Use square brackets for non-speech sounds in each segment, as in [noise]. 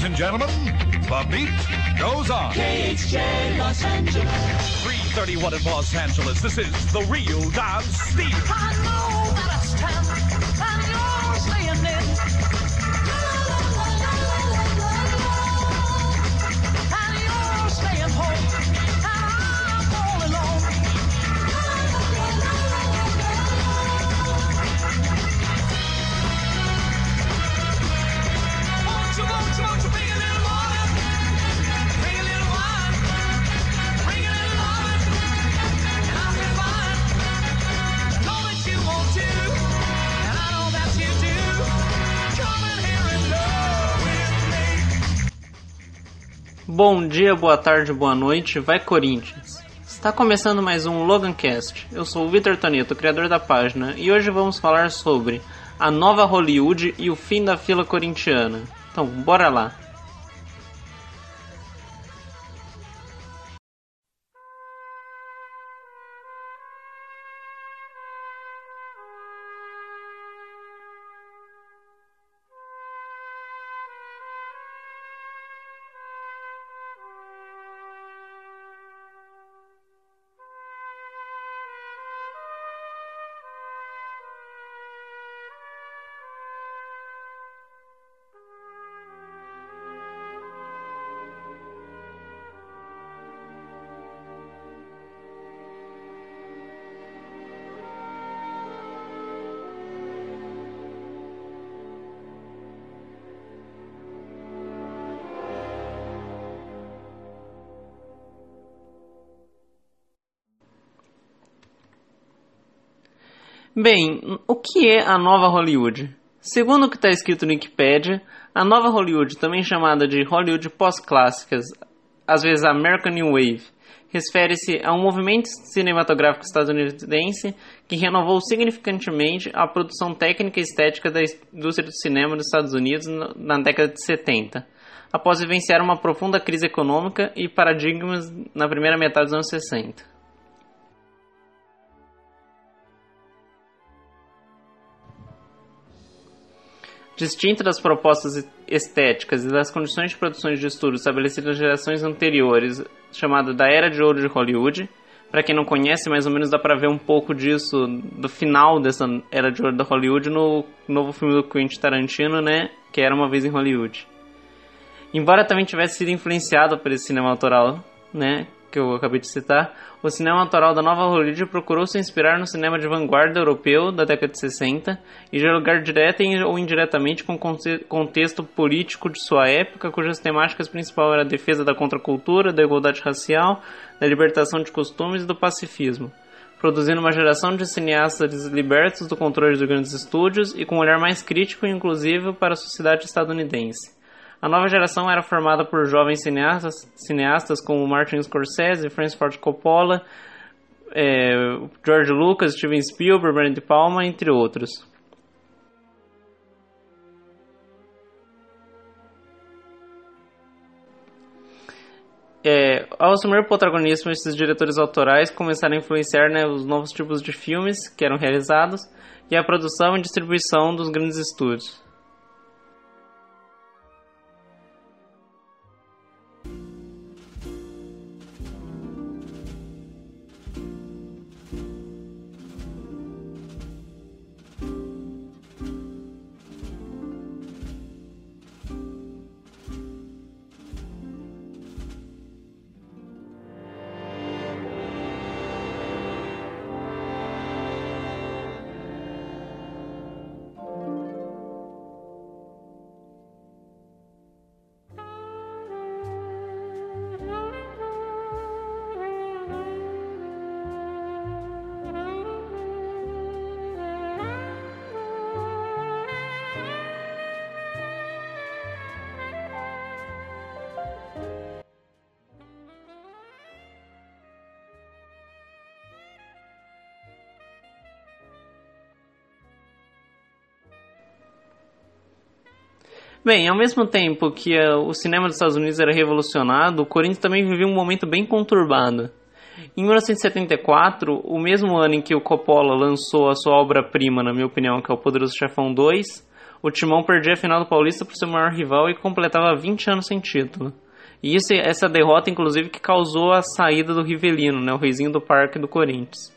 Ladies and gentlemen, the beat goes on. KHJ Los Angeles. 331 in Los Angeles. This is the real Don Steele. Bom dia, boa tarde, boa noite, vai Corinthians! Está começando mais um Logancast. Eu sou o Vitor Toneto, criador da página, e hoje vamos falar sobre a nova Hollywood e o fim da fila corintiana. Então, bora lá! Bem, o que é a nova Hollywood? Segundo o que está escrito no Wikipedia, a nova Hollywood, também chamada de Hollywood pós-clássicas, às vezes American New Wave, refere-se a um movimento cinematográfico estadunidense que renovou significantemente a produção técnica e estética da indústria do cinema dos Estados Unidos na década de 70, após vivenciar uma profunda crise econômica e paradigmas na primeira metade dos anos 60. Distinta das propostas estéticas e das condições de produção de estudo estabelecidas nas gerações anteriores, chamada da Era de Ouro de Hollywood, para quem não conhece, mais ou menos dá para ver um pouco disso do final dessa Era de Ouro da Hollywood no novo filme do Quentin Tarantino, né, que era uma vez em Hollywood. Embora também tivesse sido influenciado por esse cinema autoral, né, que eu acabei de citar, o cinema autoral da Nova Hollywood procurou se inspirar no cinema de vanguarda europeu da década de 60 e dialogar direta ou indiretamente com o contexto político de sua época, cujas temáticas principais eram a defesa da contracultura, da igualdade racial, da libertação de costumes e do pacifismo, produzindo uma geração de cineastas libertos do controle dos grandes estúdios e com um olhar mais crítico e inclusivo para a sociedade estadunidense. A nova geração era formada por jovens cineastas, cineastas como Martin Scorsese, Francis Ford Coppola, é, George Lucas, Steven Spielberg, Brian De Palma, entre outros. É, ao assumir o protagonismo, esses diretores autorais começaram a influenciar né, os novos tipos de filmes que eram realizados e a produção e distribuição dos grandes estúdios. Bem, ao mesmo tempo que uh, o cinema dos Estados Unidos era revolucionado, o Corinthians também vivia um momento bem conturbado. Em 1974, o mesmo ano em que o Coppola lançou a sua obra-prima, na minha opinião, que é o Poderoso Chefão 2, o Timão perdia a final do Paulista por seu maior rival e completava 20 anos sem título. E isso, essa derrota, inclusive, que causou a saída do Rivelino, né, o reizinho do parque do Corinthians.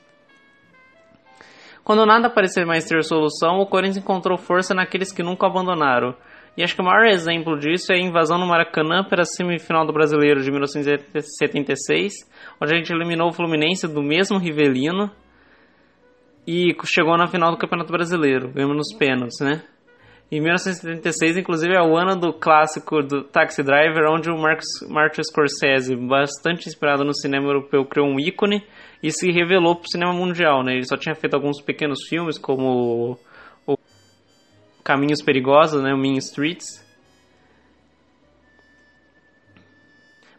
Quando nada parecia mais ter solução, o Corinthians encontrou força naqueles que nunca abandonaram. E acho que o maior exemplo disso é a invasão no Maracanã para a semifinal do Brasileiro de 1976, onde a gente eliminou o Fluminense do mesmo Rivelino e chegou na final do Campeonato Brasileiro, ganhamos nos pênaltis, né? Em 1976, inclusive, é o ano do clássico do Taxi Driver, onde o Marcos, Martin Scorsese, bastante inspirado no cinema europeu, criou um ícone e se revelou para o cinema mundial. Né? Ele só tinha feito alguns pequenos filmes, como Caminhos Perigosos, né? o Mean Streets.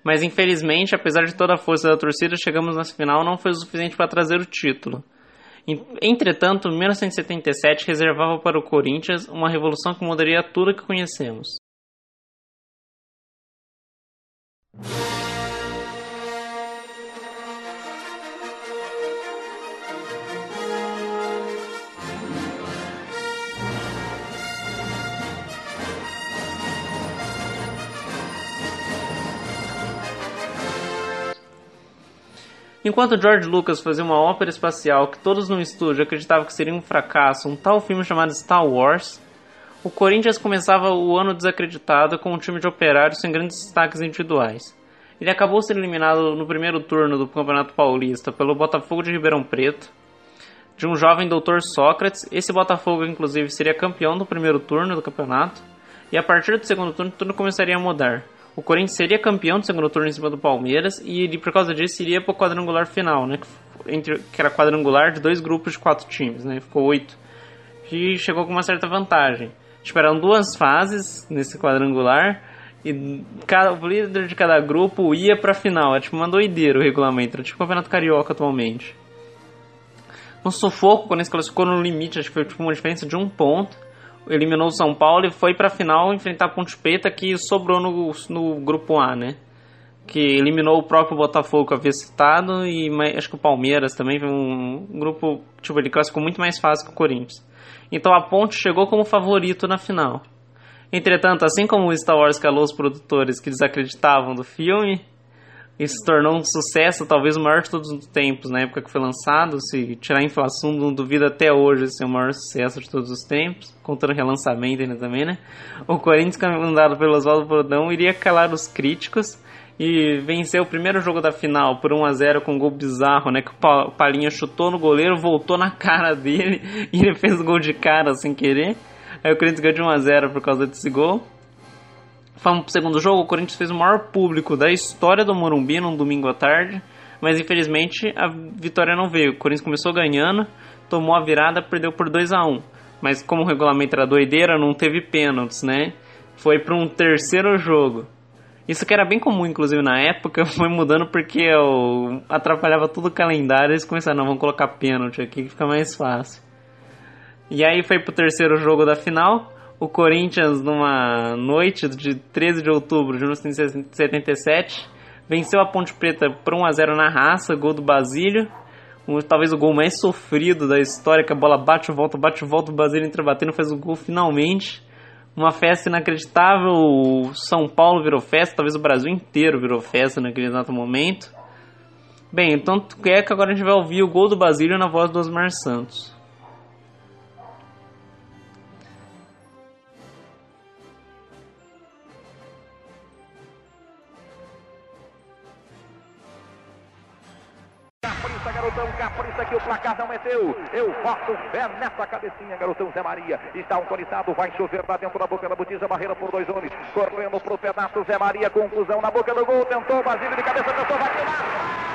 Mas infelizmente, apesar de toda a força da torcida, chegamos na final não foi o suficiente para trazer o título. Entretanto, 1977 reservava para o Corinthians uma revolução que mudaria tudo que conhecemos. Enquanto George Lucas fazia uma ópera espacial que todos no estúdio acreditavam que seria um fracasso, um tal filme chamado Star Wars, o Corinthians começava o ano desacreditado com um time de operários sem grandes destaques individuais. Ele acabou sendo eliminado no primeiro turno do Campeonato Paulista pelo Botafogo de Ribeirão Preto, de um jovem doutor Sócrates. Esse Botafogo, inclusive, seria campeão do primeiro turno do campeonato, e a partir do segundo turno tudo começaria a mudar o Corinthians seria campeão do segundo turno em cima do Palmeiras e ele, por causa disso, iria para o quadrangular final, né? Entre, que era quadrangular de dois grupos de quatro times, né? Ficou oito. E chegou com uma certa vantagem. Esperaram duas fases nesse quadrangular e cada, o líder de cada grupo ia para a final. É tipo uma doideira o regulamento, era tipo o Campeonato Carioca atualmente. Um sufoco, quando ele se classificou no limite, acho que foi tipo uma diferença de um ponto eliminou o São Paulo e foi para a final enfrentar a Ponte Preta que sobrou no, no grupo A, né? Que eliminou o próprio Botafogo que havia citado e acho que o Palmeiras também um grupo, tipo, ele classificou muito mais fácil que o Corinthians. Então a Ponte chegou como favorito na final. Entretanto, assim como o Star Wars calou os produtores que desacreditavam do filme, isso se tornou um sucesso, talvez o maior de todos os tempos, na época que foi lançado. Se tirar a inflação, não duvido até hoje ser o maior sucesso de todos os tempos, contando relançamento ainda também, né? O Corinthians, comandado pelo Oswaldo Brodão, iria calar os críticos e venceu o primeiro jogo da final por 1 a 0 com um gol bizarro, né? Que o Palinha chutou no goleiro, voltou na cara dele [laughs] e ele fez o gol de cara sem querer. Aí o Corinthians ganhou de 1 a 0 por causa desse gol. Vamos pro segundo jogo, o Corinthians fez o maior público da história do Morumbi num domingo à tarde, mas infelizmente a vitória não veio. O Corinthians começou ganhando, tomou a virada, perdeu por 2 a 1 Mas como o regulamento era doideira, não teve pênaltis, né? Foi para um terceiro jogo. Isso que era bem comum, inclusive, na época, [laughs] foi mudando porque eu atrapalhava todo o calendário. Eles começaram, não, vamos colocar pênalti aqui que fica mais fácil. E aí foi pro terceiro jogo da final o Corinthians, numa noite de 13 de outubro de 1977, venceu a Ponte Preta por 1 a 0 na raça, gol do Basílio. Um, talvez o gol mais sofrido da história, que a bola bate volta, bate volta, o Basílio entra batendo, faz o gol finalmente. Uma festa inacreditável, o São Paulo virou festa, talvez o Brasil inteiro virou festa naquele exato momento. Bem, então é que agora a gente vai ouvir o gol do Basílio na voz do Osmar Santos. Garotão, capricha que o placar não é teu. Eu boto fé nessa cabecinha, garotão Zé Maria. Está autorizado, vai chover lá dentro da boca da botija, barreira por dois homens. Correndo pro pedaço, Zé Maria, conclusão na boca do gol. Tentou, Basílio de cabeça, tentou, vai tirar.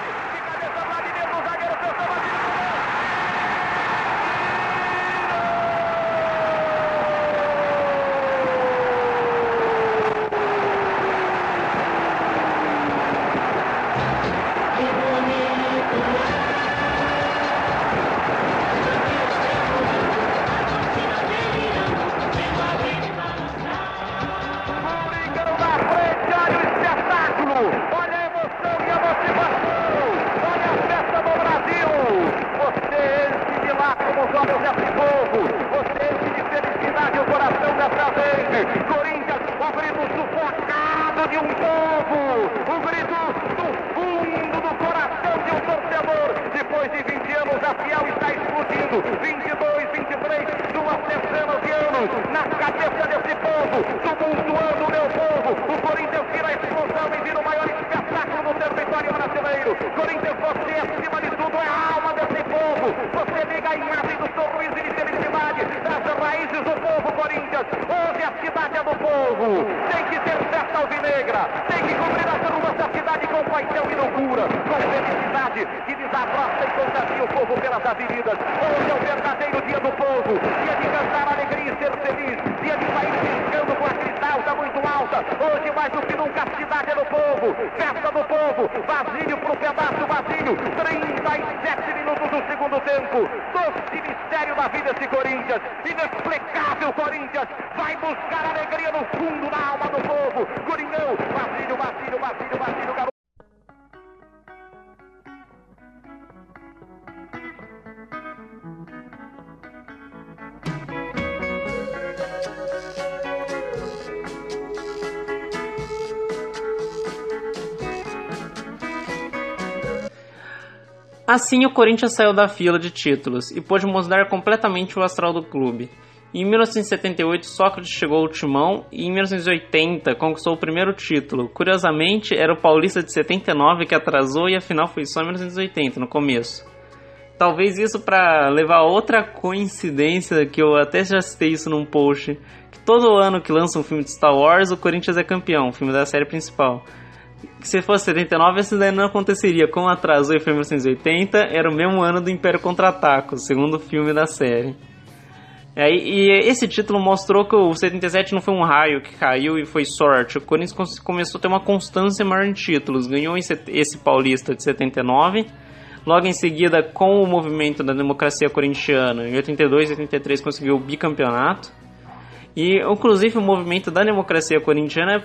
De um povo, o grito do fundo do coração de um torcedor. Depois de 20 anos, a Fiel está explodindo. 22, 23, duas centenas de anos na cabeça desse povo, tumultuando o meu povo. O Corinthians vira a explosão e vira o maior espetáculo do território brasileiro. Corinthians, você acima de tudo é a alma desse povo. Você liga a imagem do sorriso e de felicidade das raízes do povo Corinthians. Hoje a cidade é do povo. Tem que ter festa alvinegra. Tem que cobrir as ruas da cidade com paixão e loucura. Com felicidade que desabraça e contagia o povo pelas avenidas. Hoje é o verdadeiro dia do povo. Dia de cantar alegria e ser feliz. Dia de sair piscando com a cristalta muito alta. Hoje mais do que nunca a cidade é do povo. Festa do povo. Vazio pro pedaço vazio. 37 minutos do segundo tempo. Doce mistério da vida esse Corinthians. Inexplicável Corinthians. Vai buscar alegria no fundo da alma do povo. Coringão. Vazio, vazio, vazio, vazio. Garoto. Assim, o Corinthians saiu da fila de títulos e pôde mostrar completamente o astral do clube. Em 1978, Sócrates chegou ao timão e em 1980 conquistou o primeiro título. Curiosamente, era o Paulista de 79 que atrasou e a final foi só em 1980, no começo. Talvez isso para levar a outra coincidência, que eu até já citei isso num post, que todo ano que lança um filme de Star Wars, o Corinthians é campeão, o filme da série principal. Se fosse 79, isso daí não aconteceria. Como atrasou e foi em 1980, era o mesmo ano do Império Contra-Ataca, o segundo filme da série. É, e esse título mostrou que o 77 não foi um raio que caiu e foi sorte. O Corinthians começou a ter uma constância maior em títulos. Ganhou esse paulista de 79. Logo em seguida, com o movimento da democracia corintiana, em 82 e 83 conseguiu o bicampeonato. E, inclusive, o movimento da democracia corintiana,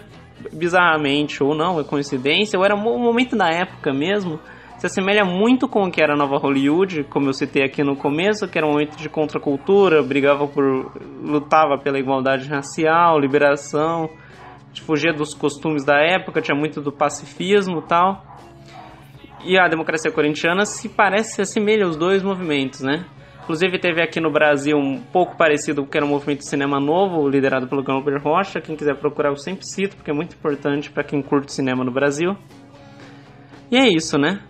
bizarramente ou não, é coincidência, ou era um momento da época mesmo, se assemelha muito com o que era a Nova Hollywood, como eu citei aqui no começo, que era um momento de contracultura, brigava por. lutava pela igualdade racial, liberação, de fugir dos costumes da época, tinha muito do pacifismo tal. E a democracia corintiana se parece, se assemelha aos dois movimentos, né? Inclusive teve aqui no Brasil um pouco parecido, que era um movimento de cinema novo, liderado pelo Glauber Rocha. Quem quiser procurar, eu sempre cito, porque é muito importante para quem curte cinema no Brasil. E é isso, né?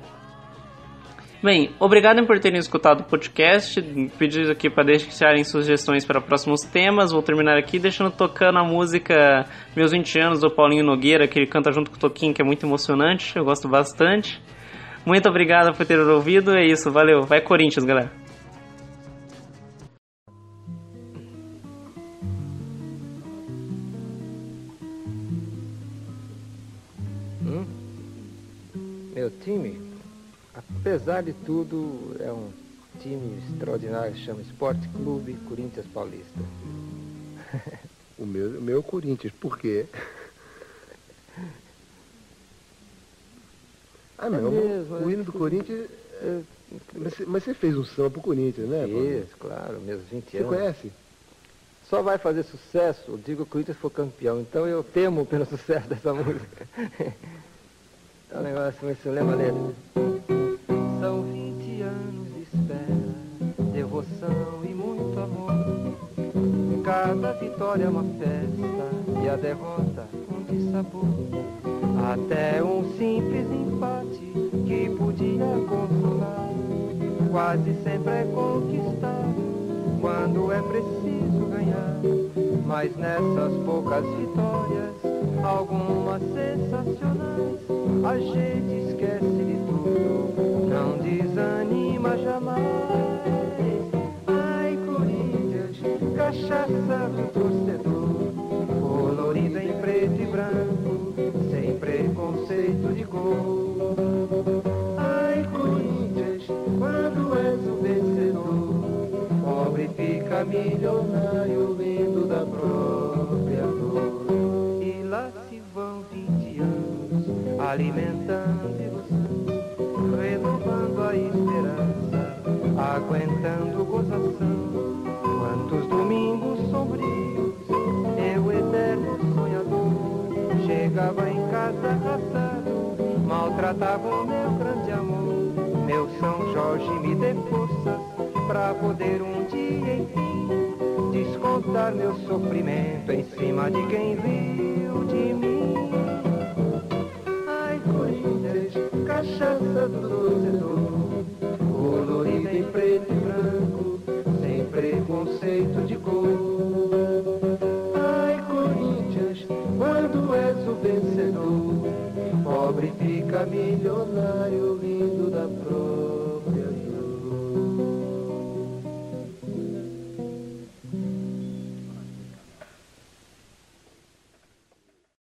Bem, obrigado por terem escutado o podcast. Pedido aqui para deixarem sugestões para próximos temas. Vou terminar aqui deixando tocando a música Meus 20 anos do Paulinho Nogueira, que ele canta junto com o Toquinho, que é muito emocionante. Eu gosto bastante. Muito obrigado por ter ouvido. É isso, valeu. Vai Corinthians, galera. Meu time, apesar de tudo, é um time extraordinário, chama Esporte Clube Corinthians Paulista. [laughs] O meu, o meu é o Corinthians, por quê? [laughs] Ah, não, mesmo, o é hino do tudo. Corinthians. é, Mas, você- mas você fez um samba pro Corinthians, né? Isso, claro, meus 20 Você anos. conhece? Só vai fazer sucesso, digo o Corinthians for campeão, então eu temo pelo [laughs] sucesso dessa música. É um negócio, você lembra a letra? São 20 anos de espera, devoção e muito amor. Cada vitória é uma festa e a derrota um dissabor. Até um simples empate que podia consolar, quase sempre é conquistado quando é preciso ganhar. Mas nessas poucas vitórias, algumas sensacionais, a gente esquece de tudo, não desanima jamais. Ai, Corinthians, cachaça do torcedor, colorida em preto e branco, sem preconceito de cor. Ai, Corinthians, quando és o vencedor, pobre fica milionário alimentando ilusão, renovando a esperança, aguentando gozação. Quantos domingos sombrios, eu eterno sonhador, Chegava em casa arrasado, maltratava o meu grande amor. Meu São Jorge me dê forças pra poder um dia, enfim, descontar meu sofrimento em cima de quem riu de mim.